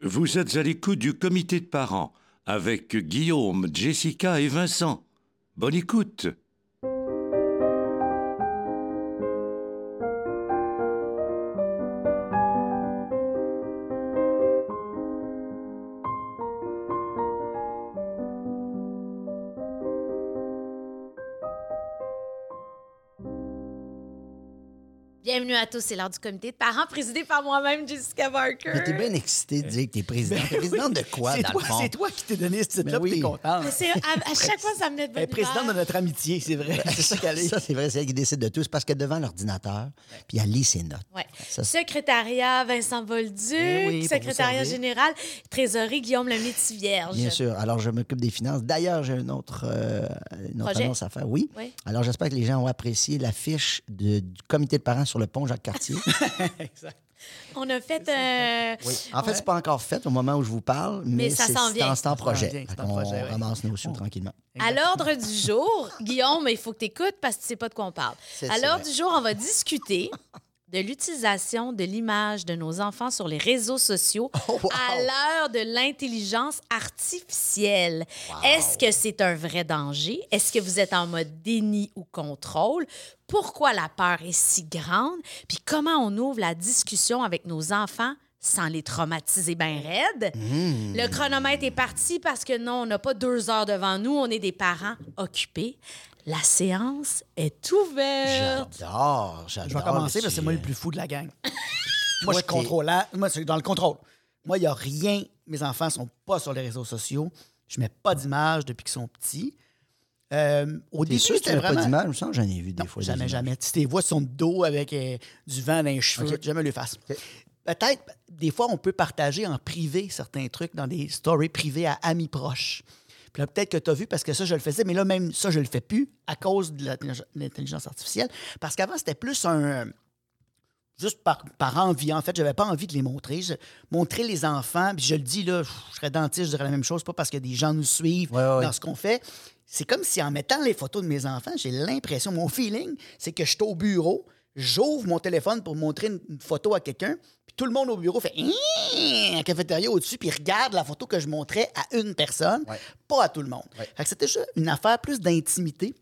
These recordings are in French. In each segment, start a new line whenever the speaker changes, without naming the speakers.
Vous êtes à l'écoute du comité de parents avec Guillaume, Jessica et Vincent. Bonne écoute.
À tous, c'est l'heure du comité de parents présidé par moi-même, Jessica Barker.
Mais t'es bien excité de dire que t'es présidente. T'es présidente de quoi,
C'est
dans
toi,
le fond?
c'est toi qui t'es donné ce titre-là,
Ben
puis
oui.
t'es contente.
Mais à, à chaque fois, ça me met de bonne
Elle est présidente de notre amitié, c'est vrai. C'est ça qu'elle est.
Ça, c'est vrai, c'est elle qui décide de tout. C'est parce que devant l'ordinateur, puis elle lit ses notes.
Ouais.
Ça,
Secrétariat, Vincent Bolduc.
Eh oui, pour
Secrétariat général, Trésorerie, Guillaume Lemaitre-Vierge.
Bien sûr. Alors, je m'occupe des finances. D'ailleurs, j'ai un autre, euh, une autre
Projet?
annonce à faire. Oui.
Oui.
Alors, j'espère que les gens ont apprécié l'affiche du comité de parents sur le pont Jacques-Cartier.
On a fait euh,
oui. En fait, c'est pas encore fait au moment où je vous parle, mais,
Mais ça
c'est
s'en vient.
c'est en projet.
vient,
qu'on
projet,
ramasse nos sous tranquillement.
à l'ordre du jour. Guillaume, il faut que tu écoutes parce que tu sais pas de quoi on parle.
C'est
À l'ordre du jour, on va discuter de l'utilisation de l'image de nos enfants sur les réseaux sociaux
Oh, wow!
à l'heure de l'intelligence artificielle. Est-ce que c'est un vrai danger? Est-ce que vous êtes en mode déni ou contrôle? Pourquoi la peur est si grande? Puis comment on ouvre la discussion avec nos enfants sans les traumatiser bien raides?
Mmh.
Le chronomètre est parti parce que non, on n'a pas deux heures devant nous, on est des parents occupés. La séance est ouverte.
J'adore, j'adore.
Je vais commencer parce que c'est moi le plus fou de la gang. moi, je suis contrôlant. Moi, c'est dans le contrôle. Moi, il n'y a rien. Mes enfants sont pas sur les réseaux sociaux. Je mets pas d'image depuis qu'ils sont petits. Euh, au début,
sûr que tu
c'était
n'as pas
vraiment...
d'image? Je me sens que j'en ai vu des
Non,
fois. des
jamais,
images.
jamais. Tu tes vois sur son dos avec euh, du vent dans les cheveux,
OK.
jamais le fasse. Peut-être, des fois, on peut partager en privé certains trucs dans des stories privées à amis proches. Puis là, peut-être que tu as vu, parce que ça, je le faisais, mais là, même ça, je le fais plus à cause de l'intellig- l'intelligence artificielle. Parce qu'avant, c'était plus un. Juste par, par envie. En fait, j'avais pas envie de les montrer. Je- montrer les enfants, puis je le dis, là, je serais dentiste, je dirais la même chose, pas parce que des gens nous suivent
Ouais, ouais.
dans ce qu'on fait. C'est comme si en mettant les photos de mes enfants, j'ai l'impression, mon feeling, c'est que je suis au bureau, j'ouvre mon téléphone pour montrer une, une photo à quelqu'un, puis tout le monde au bureau fait un cafétéria au-dessus, puis regarde la photo que je montrais à une personne,
Ouais.
pas à tout le monde.
Ouais.
Fait que c'était juste une affaire plus d'intimité.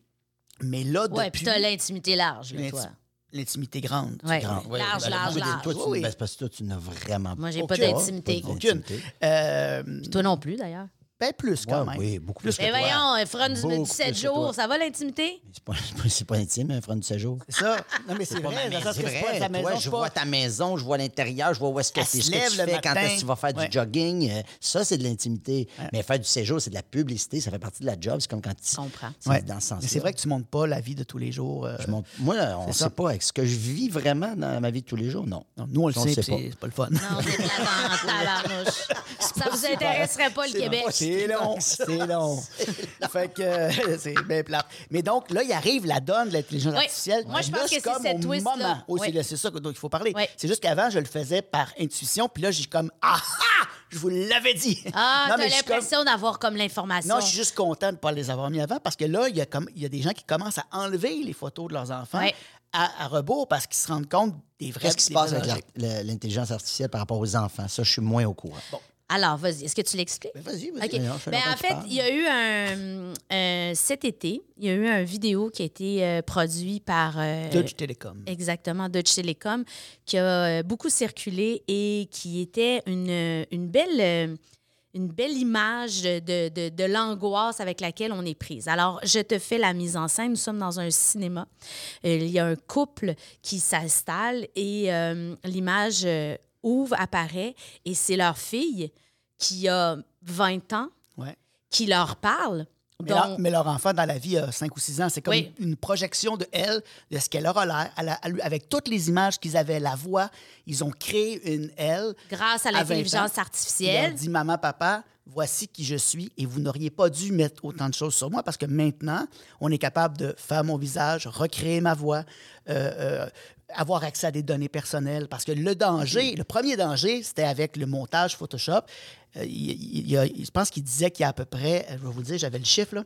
Mais là,
Ouais,
depuis...
puis t'as l'intimité large, là, toi.
L'intimité grande.
Ouais.
Grand.
Ouais,
Large,
ben,
large, large.
Toi, tu,
Oui,
ben, parce que toi, tu n'as vraiment
Moi, j'ai pas d'intimité.
Aucune. Euh,
Puis toi non plus, d'ailleurs.
Ben, plus quand
Ouais,
même.
oui, beaucoup plus
Mais
toi.
voyons, euh, Fron du
Beaucoup
17
plus que toi.
jours, ça va l'intimité?
C'est pas, c'est pas- intime, un front de séjour.
C'est ça. Non, mais c'est
pas
vrai.
ma c'est
pas
vrai.
ta maison,
Toi, je
pas-
vois ta maison, je vois l'intérieur, je vois où est-ce que
Elle
tu
se
ce que
lève
tu
le
fais, quand est-ce que tu vas faire
Ouais.
du jogging. Euh, Ça, c'est de l'intimité. Mais faire du séjour, c'est de la publicité. Ça fait partie de la job. C'est comme quand tu.
Je comprends.
Dans ce sens
Mais c'est vrai que tu montres pas la vie de tous les jours. euh,
Je monte- Moi, on ne sait pas. Est-ce que je vis vraiment dans ma vie de tous les jours? Non.
non, nous, on le sait,
le
puis
sait pas.
c'est pas le fun.
Non, c'est en tabarnouche. Ça vous intéresserait pas, le Québec?
C'est long, c'est long. fait que euh, c'est bien plate. Mais donc, là, il arrive la donne de l'intelligence
Oui.
artificielle.
Moi, je pense que c'est
comme
cette
au
twist-là.
moment. Oui. c'est ça dont il faut parler.
Oui.
C'est juste qu'avant, je le faisais par intuition, puis là, j'ai comme Ah ah! Je vous l'avais dit!
Ah, t'as
comme-
l'impression d'avoir comme l'information.
Non, je suis juste content de ne pas les avoir mis avant parce que là, il y, a comme, il y a des gens qui commencent à enlever les photos de leurs enfants à, à rebours parce qu'ils se rendent compte des vrais
Qu'est-ce qui se passe avec l'intelligence artificielle par rapport aux enfants? Ça, je suis moins au courant.
Bon.
Alors, vas-y, est-ce que tu l'expliques?
Ben, vas-y, vas-y.
Ben,
longtemps
en fait, il y a eu un, euh, cet été, il y a eu un vidéo qui a été euh, produit par euh,
Dutch Telecom.
exactement Dutch Telecom qui a euh, beaucoup circulé et qui était une, une belle une belle image de, de, de l'angoisse avec laquelle on est prise. Alors, je te fais la mise en scène. Nous sommes dans un cinéma. Il y a un couple qui s'installe et l'image ouvre, apparaît et c'est leur fille qui a 20 ans
Ouais.
qui leur parle.
Mais, leur,
Donc,
mais leur enfant, dans la vie, a 5 ou 6 ans. C'est comme
Oui.
une projection de elle, de ce qu'elle aura l'air. Elle elle- avec toutes les images qu'ils avaient, la voix, ils ont créé une elle.
grâce à
20 ans,
l'intelligence artificielle,
dit Maman, papa, voici qui je suis et vous n'auriez pas dû mettre autant de choses sur moi parce que maintenant, on est capable de faire mon visage, recréer ma voix, euh, euh, avoir accès à des données personnelles. Parce que le danger, le premier danger, c'était avec le montage Photoshop. Euh, il, il- il y a- je pense qu'il disait qu'il y a à peu près, je vais vous le dire, j'avais le chiffre, là,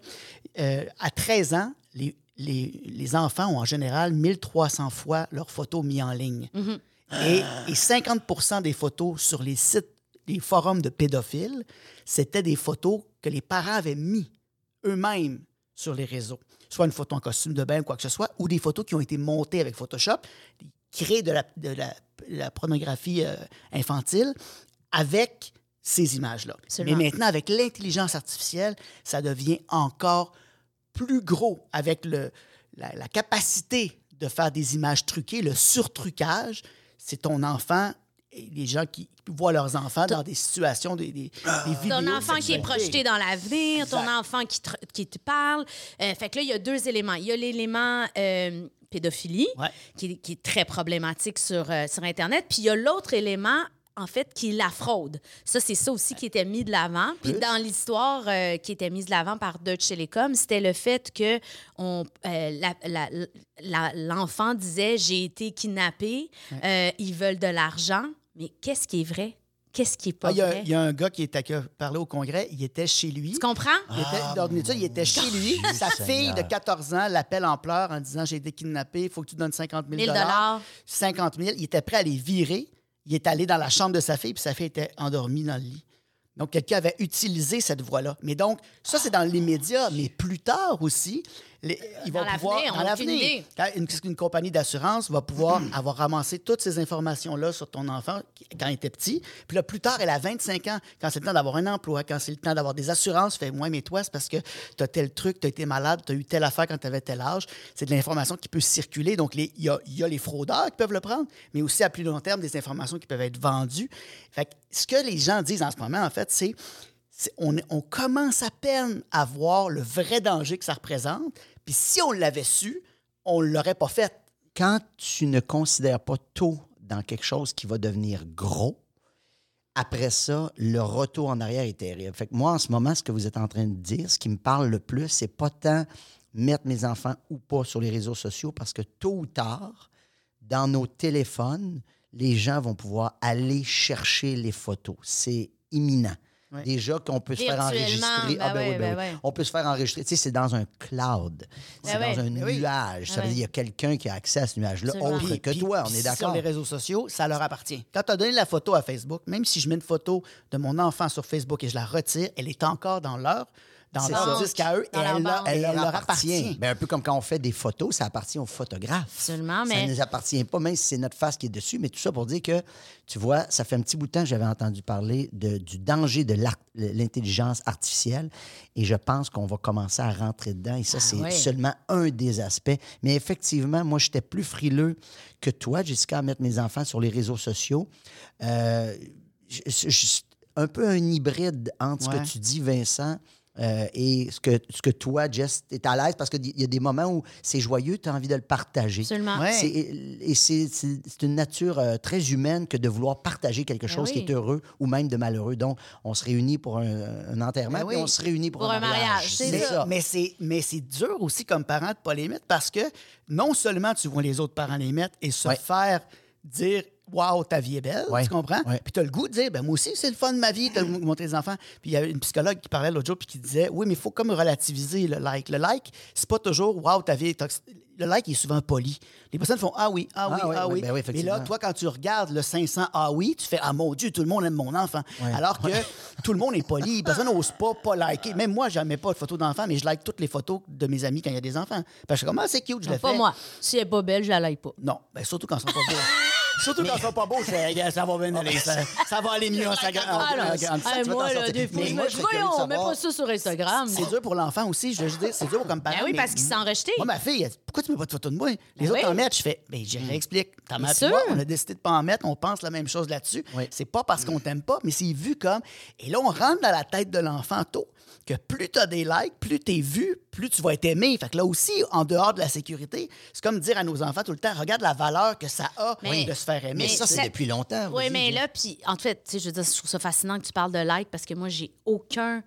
euh, à 13 ans, les, les, les enfants ont en général 1300 fois leurs photos mises en ligne. Et, et 50 des photos sur les sites les forums de pédophiles, c'était des photos que les parents avaient mis eux-mêmes sur les réseaux. Soit une photo en costume de bain ou quoi que ce soit, ou des photos qui ont été montées avec Photoshop, créent de la, de la, la pornographie euh, infantile avec ces images-là. Mais maintenant, avec l'intelligence artificielle, ça devient encore plus gros avec le, la, la capacité de faire des images truquées, le surtrucage. C'est ton enfant les gens qui voient leurs enfants dans des situations, des, des, des vidéos.
Ton enfant qui est projeté dans l'avenir, ton enfant qui te, qui te parle. Euh, fait que là, il y a deux éléments. Il y a l'élément euh, pédophilie,
Ouais.
qui, est- qui est très problématique sur, euh, sur Internet. Puis il y a l'autre élément, en fait, qui est la fraude. Ça, c'est ça aussi qui était mis de l'avant. Puis
Plus.
dans l'histoire euh, qui était mise de l'avant par Deutsche Telekom, c'était le fait que on, euh, la- la- la- l'enfant disait J'ai été kidnappé, euh, ils veulent de l'argent. Mais qu'est-ce qui est vrai? Qu'est-ce qui est pas
Ah, Il y, a,
vrai?
il y a un gars qui, était, qui a parlé au Congrès, il était chez lui.
Tu comprends?
Il était, dans une étude, il était chez lui. Sa fille de 14 ans l'appelle en pleurs en disant J'ai été kidnappé, il faut que tu donnes 50 000
1000 dollars.
50 000 Il était prêt à les virer. Il est allé dans la chambre de sa fille, puis sa fille était endormie dans le lit. Donc, quelqu'un avait utilisé cette voie-là. Mais donc, ça, c'est dans les médias. Mais plus tard aussi, les- ils vont
Dans
pouvoir, dans l'avenir, une, une compagnie d'assurance va pouvoir avoir ramassé toutes ces informations-là sur ton enfant quand il était petit. Puis là, plus tard, elle a 25 ans, quand c'est le temps d'avoir un emploi, quand c'est le temps d'avoir des assurances, fait moins, mais toi, c'est parce que tu as tel truc, tu as été malade, tu as eu telle affaire quand tu avais tel âge. C'est de l'information qui peut circuler. Donc, il y a, il y a les fraudeurs qui peuvent le prendre, mais aussi à plus long terme, des informations qui peuvent être vendues. Fait que ce que les gens disent en ce moment, en fait, c'est on, on commence à peine à voir le vrai danger que ça représente. Si on l'avait su, on ne l'aurait pas fait.
quand tu ne considères pas tôt dans quelque chose qui va devenir gros, après ça, le retour en arrière est terrible. Fait moi, en ce moment, ce que vous êtes en train de dire, ce qui me parle le plus, c'est pas tant mettre mes enfants ou pas sur les réseaux sociaux, parce que tôt ou tard, dans nos téléphones, les gens vont pouvoir aller chercher les photos. C'est imminent.
Ouais.
Déjà qu'on peut se faire enregistrer.
ben
ah, ben oui, ben
ben
oui.
ouais.
On peut se faire enregistrer. Tu sais, c'est dans un cloud. C'est
Ben ouais.
dans un
Ben oui.
nuage. Ça
Ben
veut dire qu'il y a quelqu'un qui a accès à ce nuage-là, autre
Puis-
que
puis-
toi. On est
Sur
d'accord.
les réseaux sociaux, ça leur appartient. Quand tu as donné la photo à Facebook, même si je mets une photo de mon enfant sur Facebook et je la retire, elle est encore dans leur, dans leur
ça.
disque à eux et
leur
elle, leur- elle leur appartient.
Ben, un peu comme quand on fait des photos, ça appartient aux photographes.
Absolument,
Ça
mais-
ne nous appartient pas, même si c'est notre face qui est dessus. Mais tout ça pour dire que, tu vois, ça fait un petit bout de temps que j'avais entendu parler de- du danger de l'intelligence artificielle. Et je pense qu'on va commencer à rentrer dedans. Et ça,
Ah
c'est seulement un des aspects. Mais effectivement, moi, j'étais plus frileux que toi, Jessica, à mettre mes enfants sur les réseaux sociaux. Euh, je- je- je- un peu un hybride entre ce que tu dis, Vincent, euh, et ce que, ce que toi, Jess, tu es à l'aise parce qu'il y a des moments où c'est joyeux, tu as envie de le partager.
Absolument.
Ouais.
Et c'est une nature euh, très humaine que de vouloir partager quelque chose qui
Ben
est heureux ou même de malheureux. Donc, on se réunit pour un, un enterrement,
Ben oui.
puis on se réunit pour,
Pour un mariage, c'est
Mais,
ça.
mais c'est, mais c'est dur aussi comme parent de ne pas les mettre parce que non seulement tu vois les autres parents les mettre et se
Ouais.
faire dire Waouh, ta vie est belle,
Ouais.
tu comprends?
Ouais.
Puis tu as le goût de dire ben, Moi aussi, c'est le fun de ma vie, de montrer les enfants. Puis il y avait une psychologue qui parlait l'autre jour puis qui disait Oui, mais il faut comme relativiser le like. Le like, c'est pas toujours Waouh, ta vie est tox- Le like est souvent poli. Les personnes font Ah oui, ah oui,
Ah
ah,
oui,
oui.
oui, ben oui,
mais là, toi, quand tu regardes le 500 Ah oui, tu fais Ah mon Dieu, tout le monde aime mon enfant.
Ouais.
Alors que tout le monde est poli. Personne n'ose pas pas liker. Même moi, j'aimais pas de photos d'enfants, mais je like toutes les photos de mes amis quand il y a des enfants. Parce que je suis comme, ah, c'est cute, je le
Pas
fais.
moi. Si elle est pas belle, je la like pas.
Non, ben, surtout quand ils sont pas beaux. Surtout quand ils sont pas beaux, Regarde, ça va bien aller. Ça, ça va aller mieux en Instagram. en-
Ah, là,
en- en- en-
hey,
tu vas
moi, là, des fois,
moi, je
voyons, on met pas ça sur Instagram.
C'est dur pour l'enfant aussi, je veux dire, c'est dur comme parent.
Ben oui, parce qu'ils sont rejetés.
Moi, ma fille, elle dit, pourquoi tu mets pas de photos de moi? Les
Ben
autres en mettent, je fais, ben, je réexplique. Ta mère, moi, on a décidé de pas en mettre, on pense la même chose là-dessus. C'est pas parce qu'on t'aime pas, mais c'est vu comme. Et là, on rentre dans la tête de l'enfant tôt que plus tu as des likes, plus tu es vu, plus tu vas être aimé. Fait que là aussi, en dehors de la sécurité, c'est comme dire à nos enfants tout le temps, regarde la valeur que ça a
Mais-
de se faire aimer.
Mais ça, c'est depuis longtemps.
Oui, mais là, puis en fait, tu sais, je veux dire, je trouve ça fascinant que tu parles de like parce que moi, j'ai aucun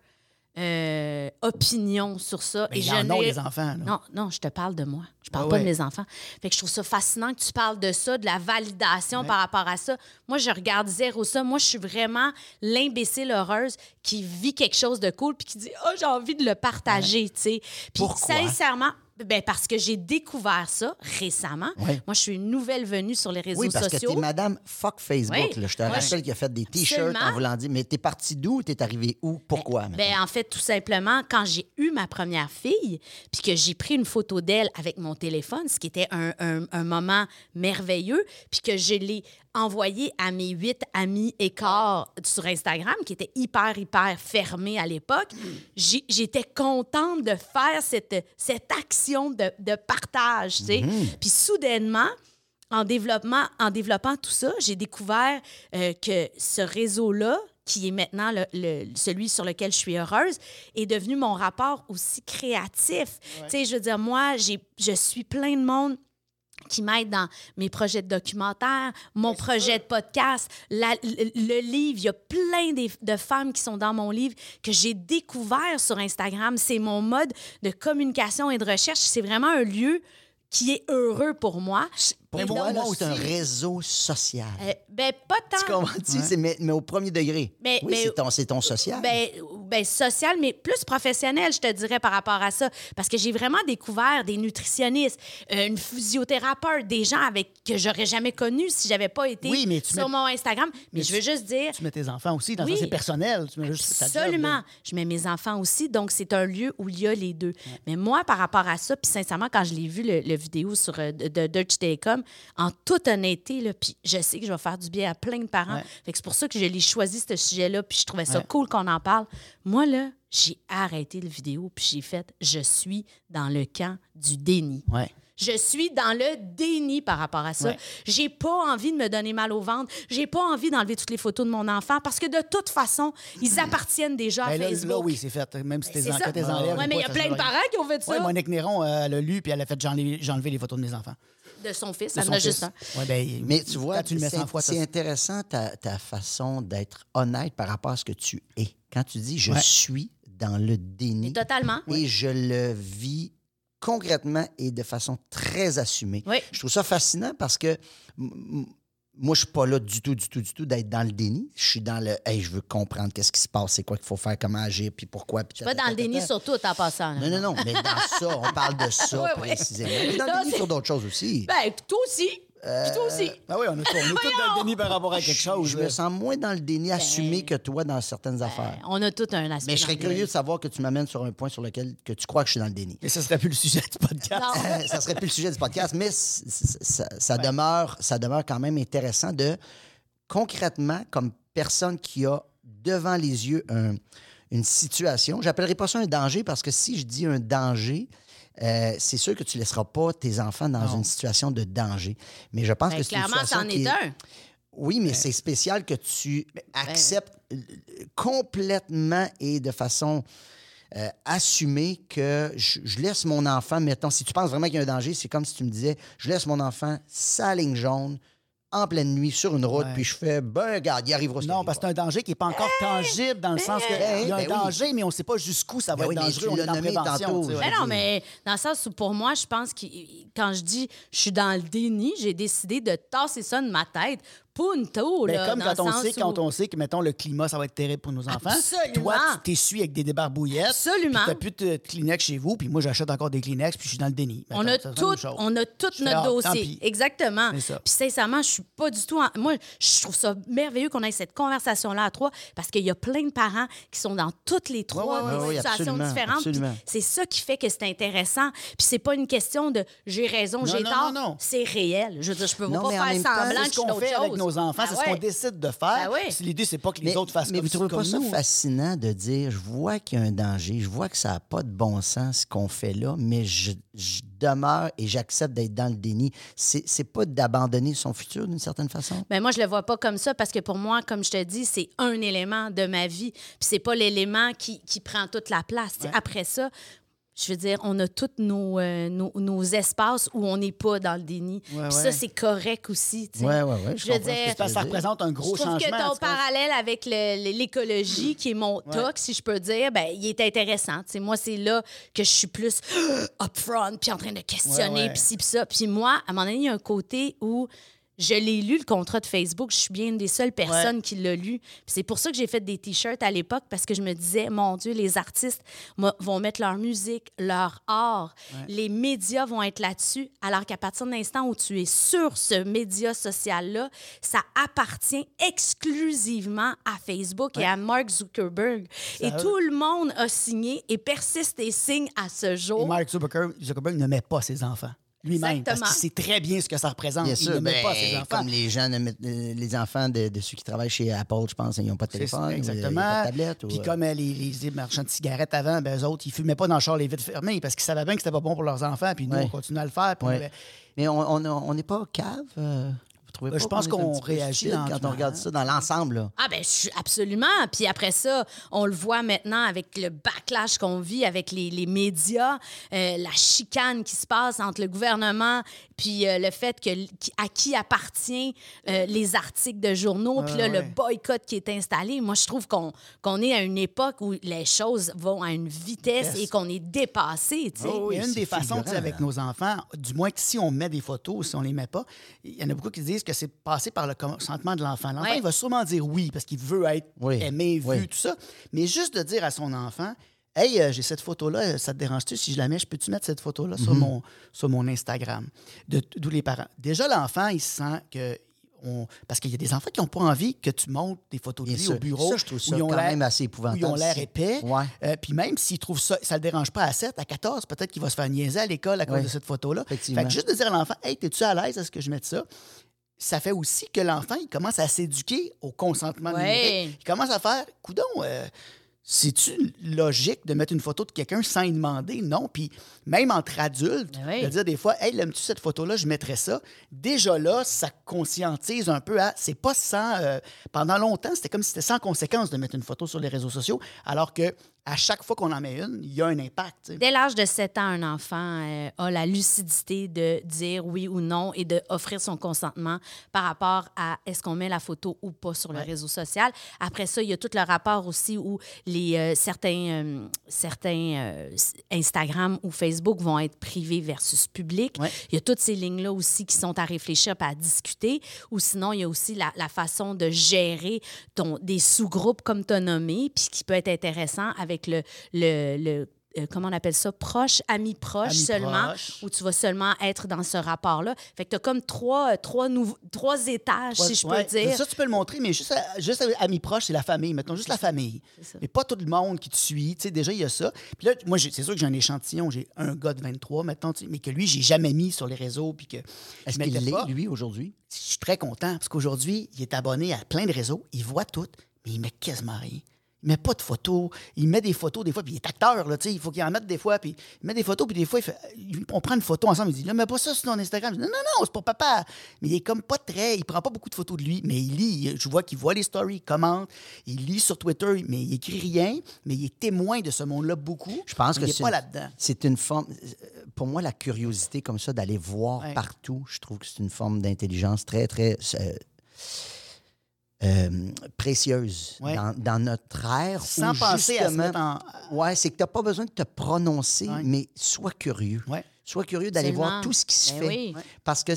euh, opinion sur ça.
Ben,
et
ils
je
en ont, les enfants, là.
Non, non, je te parle de moi. Je parle
Ah
pas de mes enfants. Fait que je trouve ça fascinant que tu parles de ça, de la validation par rapport à ça. Moi, je regarde zéro ça. Moi, je suis vraiment l'imbécile heureuse qui vit quelque chose de cool puis qui dit « Oh, j'ai envie de le partager, tu sais. » Puis
Pourquoi?
sincèrement, Ben, parce que j'ai découvert ça récemment. Moi, je suis une nouvelle venue sur les réseaux
Oui, parce que
sociaux.
t'es Madame Fuck Facebook.
Oui.
là. Je te rappelle qu'il a fait des T-shirts en voulant dire Mais t'es parti d'où? T'es arrivé où? Pourquoi maintenant?
Ben, en fait, tout simplement, quand j'ai eu ma première fille, puis que j'ai pris une photo d'elle avec mon téléphone, ce qui était un, un- un moment merveilleux, puis que je l'ai envoyé à mes huit amis écarts sur Instagram, qui étaient hyper, hyper fermés à l'époque, j'étais contente de faire cette, cette action de, de partage, tu sais. Puis soudainement, en, développement, en développant tout ça, j'ai découvert euh, que ce réseau-là, qui est maintenant le- le- celui sur lequel je suis heureuse, est devenu mon rapport aussi créatif. Tu sais, je veux dire, moi, je suis plein de monde qui m'aide dans mes projets de documentaire, mon projet de podcast, la- le, le livre. Il y a plein de femmes qui sont dans mon livre que j'ai découvert sur Instagram. C'est mon mode de communication et de recherche. C'est vraiment un lieu qui est heureux pour moi.
Pour là, c'est un réseau social.
euh, ben, pas tant.
tu comprends-tu? C'est- Mais, mais au premier degré.
Mais-
oui,
mais-
c'est ton, c'est ton social.
Ben, ben, social, mais plus professionnel, je te dirais, par rapport à ça. Parce que j'ai vraiment découvert des nutritionnistes, euh, une physiothérapeute, des gens avec que j'aurais jamais connus si j'avais pas été
Oui, mais tu
sur
mets-
mon Instagram. Mais,
Mais
je veux juste dire,
Tu mets tes enfants aussi, dans
Oui.
ça, c'est personnel. Tu mets juste ta job, là.
Absolument. je mets mes enfants aussi, donc c'est un lieu où il y a les deux. Mais moi, par rapport à ça, puis sincèrement, quand je l'ai vu, le, le vidéo sur, euh, de, de Deutsche En toute honnêteté, là, puis je sais que je vais faire du bien à plein de parents.
Ouais.
Fait que c'est pour ça que je l'ai choisi, ce sujet-là, puis je trouvais ça
Ouais.
cool qu'on en parle. Moi, là, j'ai arrêté le vidéo, puis j'ai fait « Je suis dans le camp du déni ».
Ouais.
Je suis dans le déni par rapport à ça.
Ouais.
J'ai pas envie de me donner mal au ventre. J'ai pas envie d'enlever toutes les photos de mon enfant parce que de toute façon, ils appartiennent déjà à
Ben là,
Facebook.
là, oui, c'est fait. Même si
Ben,
tes
c'est
en-
ça.
quand tes enlèves.
Ouais,
ou
mais il y a plein de parents qui ont fait ça
Oui, Monique Néron, euh, elle a lu, puis elle a fait enlevé les photos de mes enfants.
De son fils. Elle en a
fils.
juste un.
Ouais, ben,
Mais tu vois, c'est
100 fois, ça-
c'est intéressant ta, ta façon d'être honnête par rapport à ce que tu es. Quand tu dis je
Ouais.
suis dans le déni
totalement.
et je le vis concrètement et de façon très assumée.
Oui.
Je trouve ça fascinant parce que m- m- moi, je suis pas là du tout, du tout, du tout d'être dans le déni. Je suis dans le hey, je veux comprendre qu'est-ce qui se passe, c'est quoi qu'il faut faire, comment agir, puis pourquoi. Puis
Pas dans le déni sur tout en passant.
Non, non, non, mais dans ça, on parle de ça précisément. Mais dans le déni sur d'autres choses aussi.
Ben, toi aussi. Puis toi aussi.
Ben oui, on est, on est tous dans le déni par rapport à quelque chose.
je me sens moins dans le déni
Ben,
assumé que toi dans certaines affaires.
On a tout un aspect.
Mais je serais curieux de savoir que tu m'amènes sur un point sur lequel que tu crois que je suis dans le déni.
Mais ce serait plus le sujet du podcast.
Non.
Euh, ça serait plus le sujet du podcast, mais ça, ça demeure, ça demeure quand même intéressant de, concrètement, comme personne qui a devant les yeux un- une situation, j'appellerai pas ça un danger parce que si je dis un danger, euh, c'est sûr que tu laisseras pas tes enfants dans
Non.
une situation de danger. Mais je pense
Ben,
que c'est une
clairement,
situation
c'en
qui
est un.
Oui, mais c'est spécial que tu acceptes euh, complètement et de façon euh, assumée que je, je laisse mon enfant, mettons, si tu penses vraiment qu'il y a un danger, c'est comme si tu me disais, je laisse mon enfant sa ligne jaune en pleine nuit sur une route,
Ouais.
puis je fais, ben, regarde, il arrivera ce
Non, parce que c'est un danger qui n'est pas encore tangible dans le sens qu'il
ben,
y a un
ben oui.
danger, mais on ne sait pas jusqu'où ça va
Ben oui,
être
mais
dangereux. On est en
nommé
prévention.
tantôt.
Ben non, mais dans le sens où pour moi, je pense que quand je dis je suis dans le déni, j'ai décidé de tasser ça de ma tête. Punto,
Ben,
là.
comme
dans
quand
le
on
sens
sait,
où-
quand on sait que, mettons, le climat, ça va être terrible pour nos enfants.
Absolument.
Toi, tu t'essuies avec des débarbouillettes.
Absolument.
Tu n'as plus de Kleenex chez vous, puis moi, j'achète encore des Kleenex, puis je suis dans le déni.
On a, tout, on a tout
Je
notre dossier. Exactement. Puis sincèrement, je suis pas du tout. en- Moi, je trouve ça merveilleux qu'on ait cette conversation-là à trois parce qu'il y a plein de parents qui sont dans toutes les trois
ouais,
situations différentes. C'est ça qui fait que c'est intéressant. Puis c'est pas une question de j'ai raison, j'ai tort.
non, non.
C'est réel. Je veux dire, je peux
Non,
pas faire semblant que je suis
avec
chose.
Nos enfants,
Ah
c'est
ouais.
ce qu'on décide de faire.
Ah ouais.
Si L'idée, c'est pas que les
Mais,
autres fassent
mais
comme,
vous trouvez
comme
pas ça fascinant de dire, je vois qu'il y a un danger, je vois que ça n'a pas de bon sens ce qu'on fait là, mais je, je demeure et j'accepte d'être dans le déni. C'est pas d'abandonner son futur d'une certaine façon?
Ben moi, je le vois pas comme ça parce que pour moi, comme je te dis, c'est un élément de ma vie. Puis c'est pas l'élément qui, qui prend toute la place. Après ça, je veux dire, on a tous nos, euh, nos, nos espaces où on n'est pas dans le déni.
Ouais,
Puis
ouais.
ça, c'est correct aussi.
Ouais, ouais, ouais, je
veux dire,
ça représente un gros
je trouve
changement.
que ton parallèle avec l'écologie, qui est mon toc, si je peux dire, ben, il est intéressant. Moi, c'est là que je suis plus upfront, puis en train de questionner,
Ouais, ouais.
puis ci, puis ça. Puis moi, à un moment donné, il y a un côté où je l'ai lu, le contrat de Facebook. Je suis bien une des seules personnes qui l'a lu. C'est pour ça que j'ai fait des T-shirts à l'époque, parce que je me disais, mon Dieu, les artistes vont mettre leur musique, leur art. Les médias vont être là-dessus. Alors qu'à partir de l'instant où tu es sur ce média social-là, ça appartient exclusivement à Facebook et à Mark Zuckerberg. et tout le monde a signé et persiste et signe à ce
Et
jour.
Mark Zuckerberg, Zuckerberg ne met pas ses enfants. Lui-même, parce
Exactement.
qu'il sait très bien ce que ça représente.
Bien
il
sûr,
ne met
ben,
pas ses enfants.
comme les gens, ne mettent- euh, les enfants de, de ceux qui travaillent chez Apple, je pense, ils n'ont pas de téléphone,
ça,
ou, euh, ils
exactement.
pas de tablette. ou,
Puis
euh,
comme les, les marchands de cigarettes avant, ben, eux autres, ils fumaient pas dans le char les vitres fermées parce qu'ils savaient bien que c'était pas bon pour leurs enfants. Puis nous,
Ouais.
on continue à le faire. puis on
ouais.
avait-
Mais on on- on n'est pas cave. euh, trouvez
Ben,
pas
je pense qu'on réagit
quand
lentement.
on regarde ça dans l'ensemble.
Ah ben je suis absolument. Puis après ça, on le voit maintenant avec le backlash qu'on vit avec les, les médias, euh, la chicane qui se passe entre le gouvernement puis euh, le fait que à qui appartient euh, les articles de journaux, puis là le boycott qui est installé. Moi, je trouve qu'on qu'on est à une époque où les choses vont à une vitesse et qu'on est dépassé. tu sais.
Oh, oui,
une des façons, tu sais,
figurant,
avec nos enfants, du moins que si on met des photos ou si on les met pas, il y en a beaucoup qui disent que c'est passé par le consentement de l'enfant. L'enfant,
Ouais.
il va sûrement dire oui parce qu'il veut être
Oui,
aimé, vu,
oui.
tout ça. Mais juste de dire à son enfant, Hey, euh, j'ai cette photo-là, ça te dérange-tu? Si je la mets? Je peux-tu mettre cette photo-là
Mhm.
sur, mon, sur mon Instagram? De d'où les parents. Déjà, l'enfant, il sent que. on- Parce qu'il y a des enfants qui n'ont pas envie que tu montes des photos de lui au bureau.
Ça, je trouve ça
où ils ont
quand
l'air-
même assez
Où
épouvantable.
ils ont l'air épais.
Ouais.
Euh, puis même s'il trouve ça, ça le dérange pas à 7, à 14, peut-être qu'il va se faire niaiser à l'école à cause de cette photo-là. Fait que juste de dire à l'enfant, hey, t'es-tu à l'aise à ce que je mette ça? Ça fait aussi que l'enfant, il commence à s'éduquer au consentement
Ouais.
numérique. Il commence à faire, coudon, euh, c'est-tu logique de mettre une photo de quelqu'un sans y demander? Non. Puis même entre adultes,
Ben oui.
de dire des fois, hey, l'aimes-tu cette photo-là? Je mettrais ça. Déjà là, ça conscientise un peu à. C'est pas sans. euh, pendant longtemps, c'était comme si c'était sans conséquence de mettre une photo sur les réseaux sociaux, alors que à chaque fois qu'on en met une, il y a un impact.
Dès l'âge de 7 ans, un enfant euh, a la lucidité de dire oui ou non et d'offrir son consentement par rapport à est-ce qu'on met la photo ou pas sur le réseau social. Après ça, il y a tout le rapport aussi où les, euh, certains, euh, certains Instagram ou Facebook vont être privés versus public.
Ouais.
Il y a toutes ces lignes-là aussi qui sont à réfléchir et à discuter. Ou sinon, il y a aussi la, la façon de gérer ton, des sous-groupes comme tu as nommé, puis qui peut être intéressant avec le, le, le- euh, comment on appelle ça, proche, ami proche
Ami
seulement,
proche.
où tu vas seulement être dans ce rapport-là. Fait que tu as comme trois, trois, nouveaux- trois étages, si je peux
Ouais,
dire.
Ça, tu peux le montrer, mais juste, à, juste à amis proches, c'est la famille. Mettons juste la famille. Mais pas tout le monde qui te suit. Tu sais, déjà, il y a ça. Puis là, moi, c'est sûr que j'ai un échantillon. J'ai un gars de 23, mettons, mais que lui, j'ai jamais mis sur les réseaux. Puis que
Est-ce qu'il l'est, lui, aujourd'hui?
Je suis très content parce qu'aujourd'hui, il est abonné à plein de réseaux. Il voit tout, mais il met quasiment rien. Il met pas de photos. Il met des photos des fois, puis il est acteur, là, tu sais. Il faut qu'il en mette des fois, puis il met des photos, puis des fois, il fait- on prend une photo ensemble. Il dit, là, mets pas ça sur ton Instagram. Je dis, non, non, non, c'est pour papa. Mais il est comme pas très. Il prend pas beaucoup de photos de lui, mais il lit. Je vois qu'il voit les stories, il commente. Il lit sur Twitter, mais il écrit rien. Mais il est témoin de ce monde-là beaucoup.
Je pense
Mais
que c'est
là-dedans.
C'est une forme. Pour moi, la curiosité comme ça, d'aller voir
Ouais.
partout, je trouve que c'est une forme d'intelligence très, très euh, euh, précieuse
Ouais.
dans, dans notre ère.
Sans
où
penser à se
justement-
mettre en.
Ouais, c'est que tu n'as pas besoin de te prononcer,
Ouais.
mais sois curieux.
Ouais.
Sois curieux d'aller voir tout ce qui se
Ben
fait.
oui.
Parce que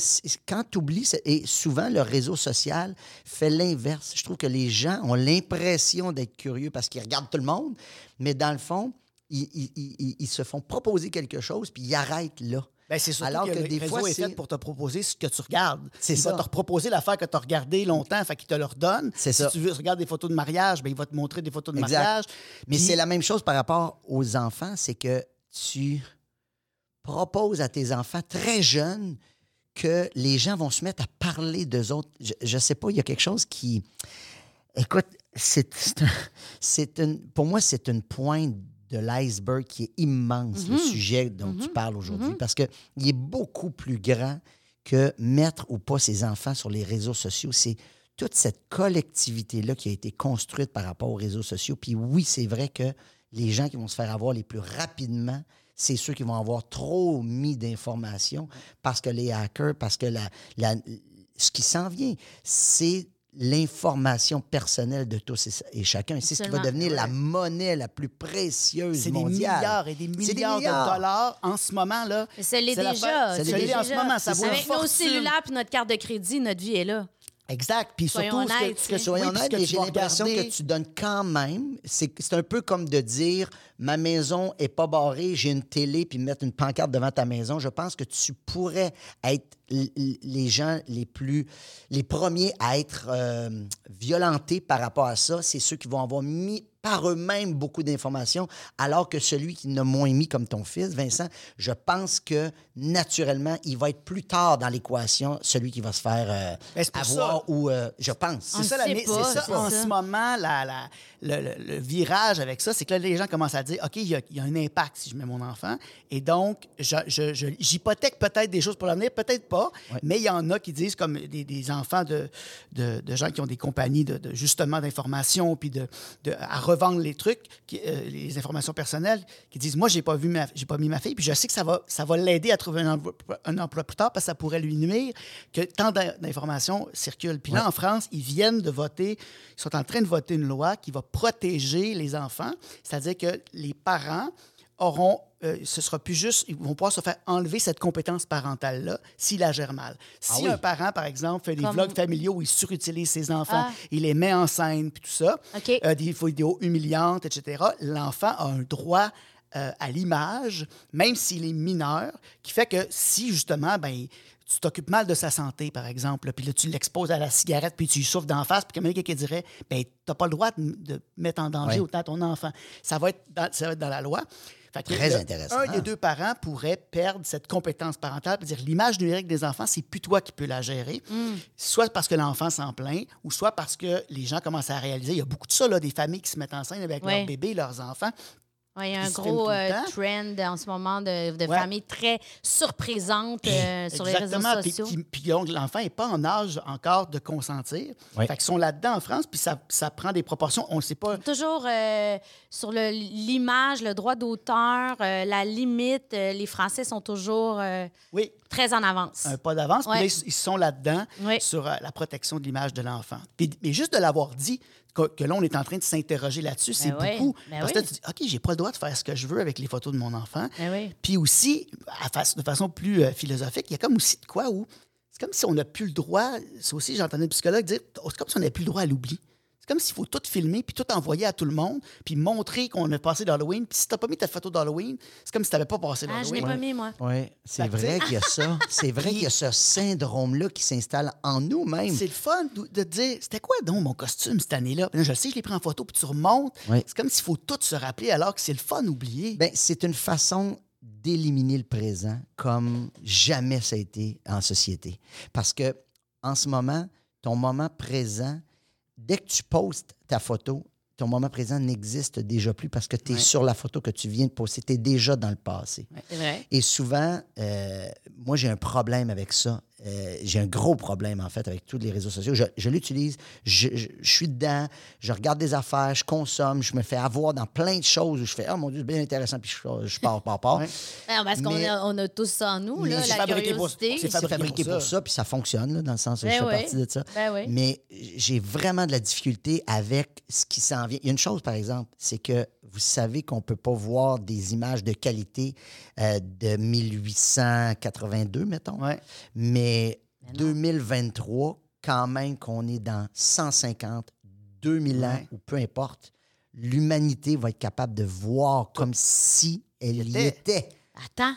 quand tu oublies, et souvent le réseau social fait l'inverse. Je trouve que les gens ont l'impression d'être curieux parce qu'ils regardent tout le monde, mais dans le fond, ils, ils- ils- ils se font proposer quelque chose, puis ils arrêtent là.
Ben, c'est
Alors
que,
que
le
des
réseau
fois,
est fait pour te proposer ce que tu regardes.
C'est
il
ça.
va te reproposer l'affaire que tu as regardée longtemps, fait qu'il te le redonne.
C'est
si
ça.
tu veux, regardes des photos de mariage, ben, il va te montrer des photos de
Exact.
mariage.
Mais
Puis-
c'est la même chose par rapport aux enfants, c'est que tu proposes à tes enfants très jeunes que les gens vont se mettre à parler d'eux autres. Je ne sais pas, il y a quelque chose qui... Écoute, c'est, c'est un- c'est une, pour moi, c'est une pointe de l'iceberg qui est immense, le sujet dont tu parles aujourd'hui, parce qu'il est beaucoup plus grand que mettre ou pas ses enfants sur les réseaux sociaux. C'est toute cette collectivité-là qui a été construite par rapport aux réseaux sociaux. Puis oui, c'est vrai que les gens qui vont se faire avoir les plus rapidement, c'est ceux qui vont avoir trop mis d'informations parce que les hackers, parce que la, la- ce qui s'en vient, c'est l'information personnelle de tous et, et chacun. C'est ce qui va devenir la monnaie la plus précieuse
C'est des
mondiale.
milliards et des
C'est
milliards, de dollars en ce moment. là.
Mais ça l'est
C'est
déjà.
l'est déjà.
en ce moment. Ça vaut
Avec nos cellulaires puis notre carte de crédit, notre vie est là.
Exact. Puis
Soyons
surtout, ce que-
honnêtes,
ce que,
sais.
Soyons
oui,
honnêtes,
que
j'ai l'impression que tu donnes quand même. C'est c'est un peu comme de dire ma maison est pas barrée, j'ai une télé, puis mettre une pancarte devant ta maison. Je pense que tu pourrais être les gens les plus. les premiers à être euh, violentés par rapport à ça. C'est ceux qui vont avoir mis par eux-mêmes beaucoup d'informations, alors que celui qui n'a moins mis comme ton fils, Vincent, je pense que naturellement, il va être plus tard dans l'équation, celui qui va se faire euh,
Ben,
avoir
ça.
ou euh, je pense.
C'est ça, ça,
c'est
en
ça.
ce moment, la- la- le, le- le virage avec ça, c'est que là, les gens commencent à dire OK, il y, a, il y a un impact si je mets mon enfant. Et donc, je- je- je- j'hypothèque peut-être des choses pour l'avenir, peut-être pas, mais il y en a qui disent, comme des, des enfants de, de, de gens qui ont des compagnies de, de- justement d'information, puis de, à revendre les trucs, qui- euh, les informations personnelles, qui disent Moi, j'ai pas vu ma, j'ai pas mis ma fille, puis je sais que ça va, ça va l'aider à trouver un emploi, un emploi plus tard parce que ça pourrait lui nuire que tant d'in- d'informations circulent. Puis là, en France, ils viennent de voter, ils sont en train de voter une loi qui va protéger les enfants, c'est-à-dire que les parents auront, euh, ce sera plus juste, ils vont pouvoir se faire enlever cette compétence parentale-là s'il la gère mal. Si
oui.
un parent, par exemple, fait des
Comme-
vlogs familiaux où il surutilise ses enfants,
Ah.
il les met en scène, puis tout ça,
OK.
euh, des vidéos humiliantes, etc., l'enfant a un droit euh, à l'image, même s'il est mineur, qui fait que si, justement, ben, tu t'occupes mal de sa santé, par exemple, puis là, tu l'exposes à la cigarette, puis tu lui souffles d'en face, puis comme quelqu'un qui dirait, ben, tu n'as pas le droit de, de mettre en danger
Ouais.
autant ton enfant. Ça va être dans, ça va être dans la loi. Fait que
Très
le-
intéressant.
Un des deux parents pourrait perdre cette compétence parentale, dire l'image numérique des enfants, c'est plus toi qui peux la gérer, soit parce que l'enfant s'en plaint, ou soit parce que les gens commencent à réaliser, il y a beaucoup de ça, là, des familles qui se mettent en scène avec leurs bébés, leurs enfants.
Ouais, il y a un gros
le
euh, trend en ce moment de, de
Ouais.
familles très surprésantes euh, sur les réseaux
Exactement. Puis-
sociaux.
Puis, puis l'enfant n'est pas en âge encore de consentir.
Ouais.
Fait qu'ils sont là-dedans en France, puis ça, ça prend des proportions. On ne sait pas.
Toujours euh, sur le- l'image, le droit d'auteur, euh, la limite, euh, les Français sont toujours euh,
Oui,
très en avance.
un pas d'avance. Puis
Ouais.
là, ils, sont là-dedans sur euh, la protection de l'image de l'enfant. Puis, mais juste de l'avoir dit, que, que là, on est en train de s'interroger là-dessus, c'est
oui.
beaucoup.
Ben
parce que
oui.
là, tu dis, OK, j'ai pas le droit de faire ce que je veux avec les photos de mon enfant.
Ben oui.
Puis aussi, à fa- de façon plus euh, philosophique, il y a comme aussi de quoi où c'est comme si on n'a plus le droit. C'est aussi, j'entendais un psychologue dire, c'est comme si on n'avait plus le droit à l'oubli. C'est comme s'il faut tout filmer, puis tout envoyer à tout le monde, puis montrer qu'on a passé d'Halloween. Puis si t'as pas mis ta photo d'Halloween, c'est comme si t'avais pas passé
Ah, je
d'Halloween.
l'ai pas mis, moi.
Oui, c'est vrai qu'il y a ça. C'est vrai qu'il y a ce syndrome-là qui s'installe en nous-mêmes.
C'est le fun de de dire, c'était quoi donc mon costume cette année-là? Je sais, je l'ai pris en photo, puis tu remontes.
Oui.
C'est comme s'il faut tout se rappeler alors que c'est le fun oublié.
Ben, c'est une façon d'éliminer le présent comme jamais ça a été en société. Parce que en ce moment, ton moment présent, dès que tu postes ta photo, ton moment présent n'existe déjà plus parce que tu es
Ouais.
sur la photo que tu viens de poster, tu es déjà dans le passé. Et souvent, euh, moi, j'ai un problème avec ça. Euh, j'ai un gros problème, en fait, avec tous les réseaux sociaux. Je, je l'utilise, je, je- je suis dedans, je regarde des affaires, je consomme, je me fais avoir dans plein de choses où je fais « Oh mon Dieu, c'est bien intéressant », puis je, je pars, pars, pars.
Ouais.
Non, parce qu'on a, on a tous ça en nous, là, la
fabriqué pour-
curiosité.
c'est
fabriqué
pour
pour
ça.
ça, puis ça fonctionne, là, dans le sens où
Ben
je fais
oui.
partie de ça.
Ben oui.
Mais j'ai vraiment de la difficulté avec ce qui s'en vient. Il y a une chose, par exemple, c'est que vous savez qu'on ne peut pas voir des images de qualité euh, de 1882, mettons.
Ouais.
Mais 2023, quand même qu'on est dans 150, 2000 ans,
Ouais.
ou peu importe, l'humanité va être capable de voir comme si elle y
était.
Attends,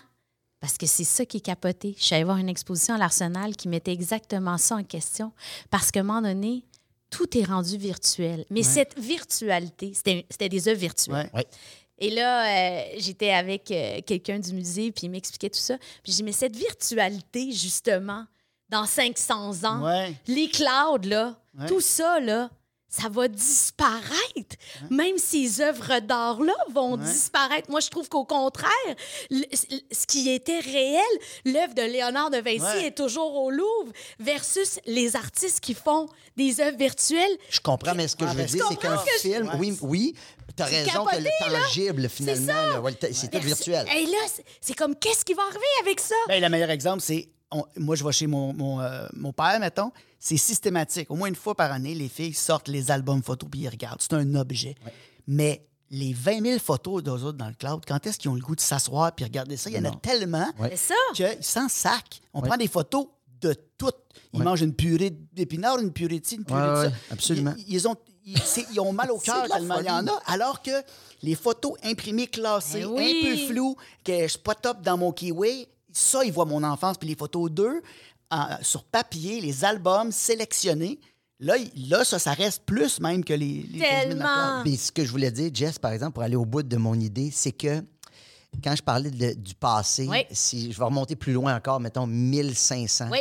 parce que c'est ça qui est capoté. Je suis allée voir une exposition à l'Arsenal qui mettait exactement ça en question. Parce qu'à un moment donné, tout est rendu virtuel. Mais cette virtualité, c'était c'était des œuvres virtuelles.
Ouais.
Et là, euh, j'étais avec euh, quelqu'un du musée, puis il m'expliquait tout ça. Puis j'ai dit, mais cette virtualité, justement, dans 500 ans,
Ouais.
les clouds, là,
Ouais.
tout ça, là, ça va disparaître. Même ces œuvres d'art-là vont
Ouais.
disparaître. Moi, je trouve qu'au contraire, le- ce qui était réel, l'œuvre de Léonard de Vinci
Ouais.
est toujours au Louvre, versus les artistes qui font des œuvres virtuelles.
Je comprends, mais ce que
Ah,
je veux
ben,
dire,
tu
c'est qu'un
que je-
film,
Ouais.
oui, oui, tu as
C'est
raison que
capoté,
le tangible, finalement, là, ouais, c'est tout virtuel.
Et là, c'est- c'est comme, qu'est-ce qui va arriver avec ça?
Ben, le meilleur exemple, c'est on- moi, je vais chez mon, mon, euh, mon père, mettons, c'est systématique. Au moins une fois par année, les filles sortent les albums photos puis ils regardent. C'est un objet. Mais les 20 000 photos d'eux autres dans le cloud, quand est-ce qu'ils ont le goût de s'asseoir puis regarder ça? Il y en a tellement
Ouais.
Qu'ils s'en sac. On
Ouais.
prend des photos de tout. Ils
Ouais.
mangent une purée d'épinards, une purée de ci, une purée
Ouais,
de ça.
ouais, absolument.
Ils, ils ont, ils, ont mal au cœur tellement il y en a. Alors que les photos imprimées, classées,
Eh oui.
un peu floues, que je suis pas top dans mon kiwi, ça, ils voient mon enfance. Puis les photos d'eux, en- sur papier, les albums sélectionnés, là, là ça, ça reste plus même que les, les 15 000 dans le cloud.
Tellement.
Puis ce que je voulais dire, Jess, par exemple, pour aller au bout de mon idée, c'est que quand je parlais de- du passé,
Oui.
si je vais remonter plus loin encore, mettons 1500,
Oui.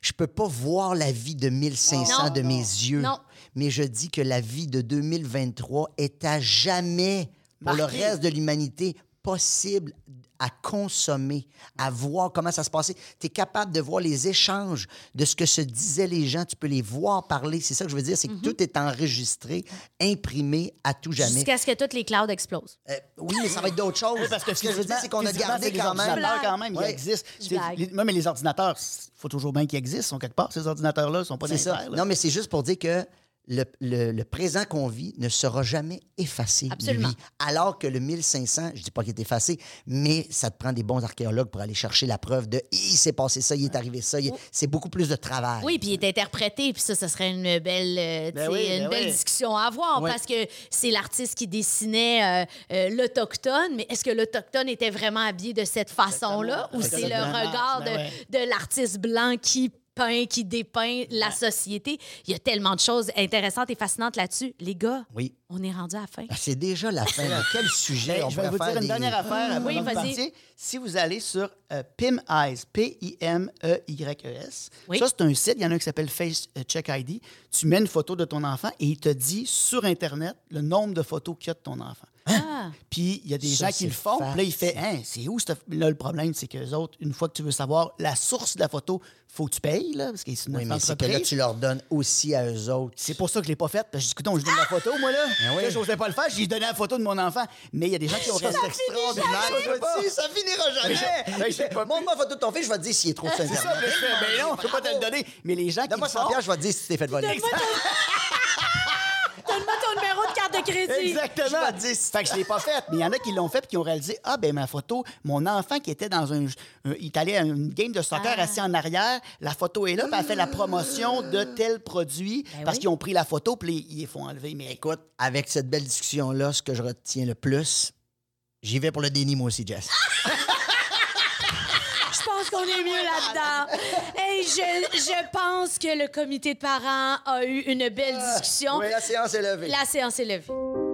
je peux pas voir la vie de 1500
Non.
de mes yeux.
Non.
Mais je dis que la vie de 2023 est à jamais, pour le reste de l'humanité, possible à consommer, à voir comment ça se passait. Tu es capable de voir les échanges de ce que se disaient les gens. Tu peux les voir parler. C'est ça que je veux dire, c'est que tout est enregistré, imprimé à tout jamais.
Jusqu'à ce que toutes les clouds explosent.
Euh, oui, mais ça va être d'autres choses.
Oui, parce que
ce que je veux dire, c'est qu'on a gardé
les
quand même.
ordinateurs, quand même,
Ouais.
ils existent. Les- moi, mais les ordinateurs, il faut toujours bien qu'ils existent, ils sont quelque part. Ces ordinateurs-là, ils sont pas nécessaires.
Non, mais c'est juste pour dire que le, le- le présent qu'on vit ne sera jamais effacé.
Absolument.
lui. Alors que le 1500, je dis pas qu'il est effacé, mais ça te prend des bons archéologues pour aller chercher la preuve de il s'est passé ça, il est arrivé ça. il C'est beaucoup plus de travail.
Oui, puis il est interprété, puis ça, ça serait une belle, euh,
Ben
une
ben
belle
oui.
discussion à avoir parce que c'est l'artiste qui dessinait euh, euh, l'Autochtone, mais est-ce que l'Autochtone était vraiment habillé de cette façon-là ou c'est le regard de,
Ben
de l'artiste blanc qui peint, qui dépeint la société? Il y a tellement de choses intéressantes et fascinantes là-dessus. Les gars,
Oui.
on est rendu à la fin.
Ah, C'est déjà la fin. Quel sujet on
je vais vous
faire
dire une
des-
dernière affaire avant
Oui, vas-y.
partiez. Si vous allez sur euh, Pim Eyes, P-I-M-E-Y-E-S,
Oui.
ça, c'est un site. Il y en a un qui s'appelle Face euh, Check ID. Tu mets une photo de ton enfant et il te dit sur Internet le nombre de photos qu'il y a de ton enfant.
Ah.
Puis il y a des
Ça,
gens qui le font. Puis là, il fait. Hein, c'est où Là, le problème, c'est que les autres, une fois que tu veux savoir la source de la photo, faut que tu payes, là, parce que c'est une
Oui, mais c'est que là, tu leur donnes aussi à eux autres.
C'est pour ça que je ne l'ai pas faite. Parce que je dis, écoute, je donne la photo, moi, là.
Ben oui.
Là, je n'osais pas le faire. J'ai donné la photo de mon enfant. Mais il y a des gens qui ont
Ça,
resté
c'est extraordinaire.
Je sais pas.
Je te dis, Ça finira jamais.
Je sais pas.
Montre-moi la photo de ton fils, je vais te dire s'il est trop
C'est
sincère.
ça, ben non, je peux pas te le donner. Mais les gens qui
Donne-moi
le
100
font...
piastres, je vais te dire si tu t'es fait voler.
Donne-moi ton numéro de carte de crédit.
Exactement.
Je vais te dire si-
Fait que je l'ai pas faite. Mais il y en a qui l'ont fait et qui ont réalisé Ah, ben ma photo, mon enfant qui était dans un. un- il est allé à une game de soccer
Ah.
assis en arrière, la photo est là, puis elle fait la promotion de tel produit
Ben
parce
oui.
qu'ils ont pris la photo, puis ils les font enlever. Mais écoute,
Avec cette belle discussion-là, ce que je retiens le plus, j'y vais pour le déni, moi aussi, Jess.
Pense qu'on est mieux là-dedans. Et je, je pense que le comité de parents a eu une belle discussion.
Oui, la séance est levée.
La séance est levée.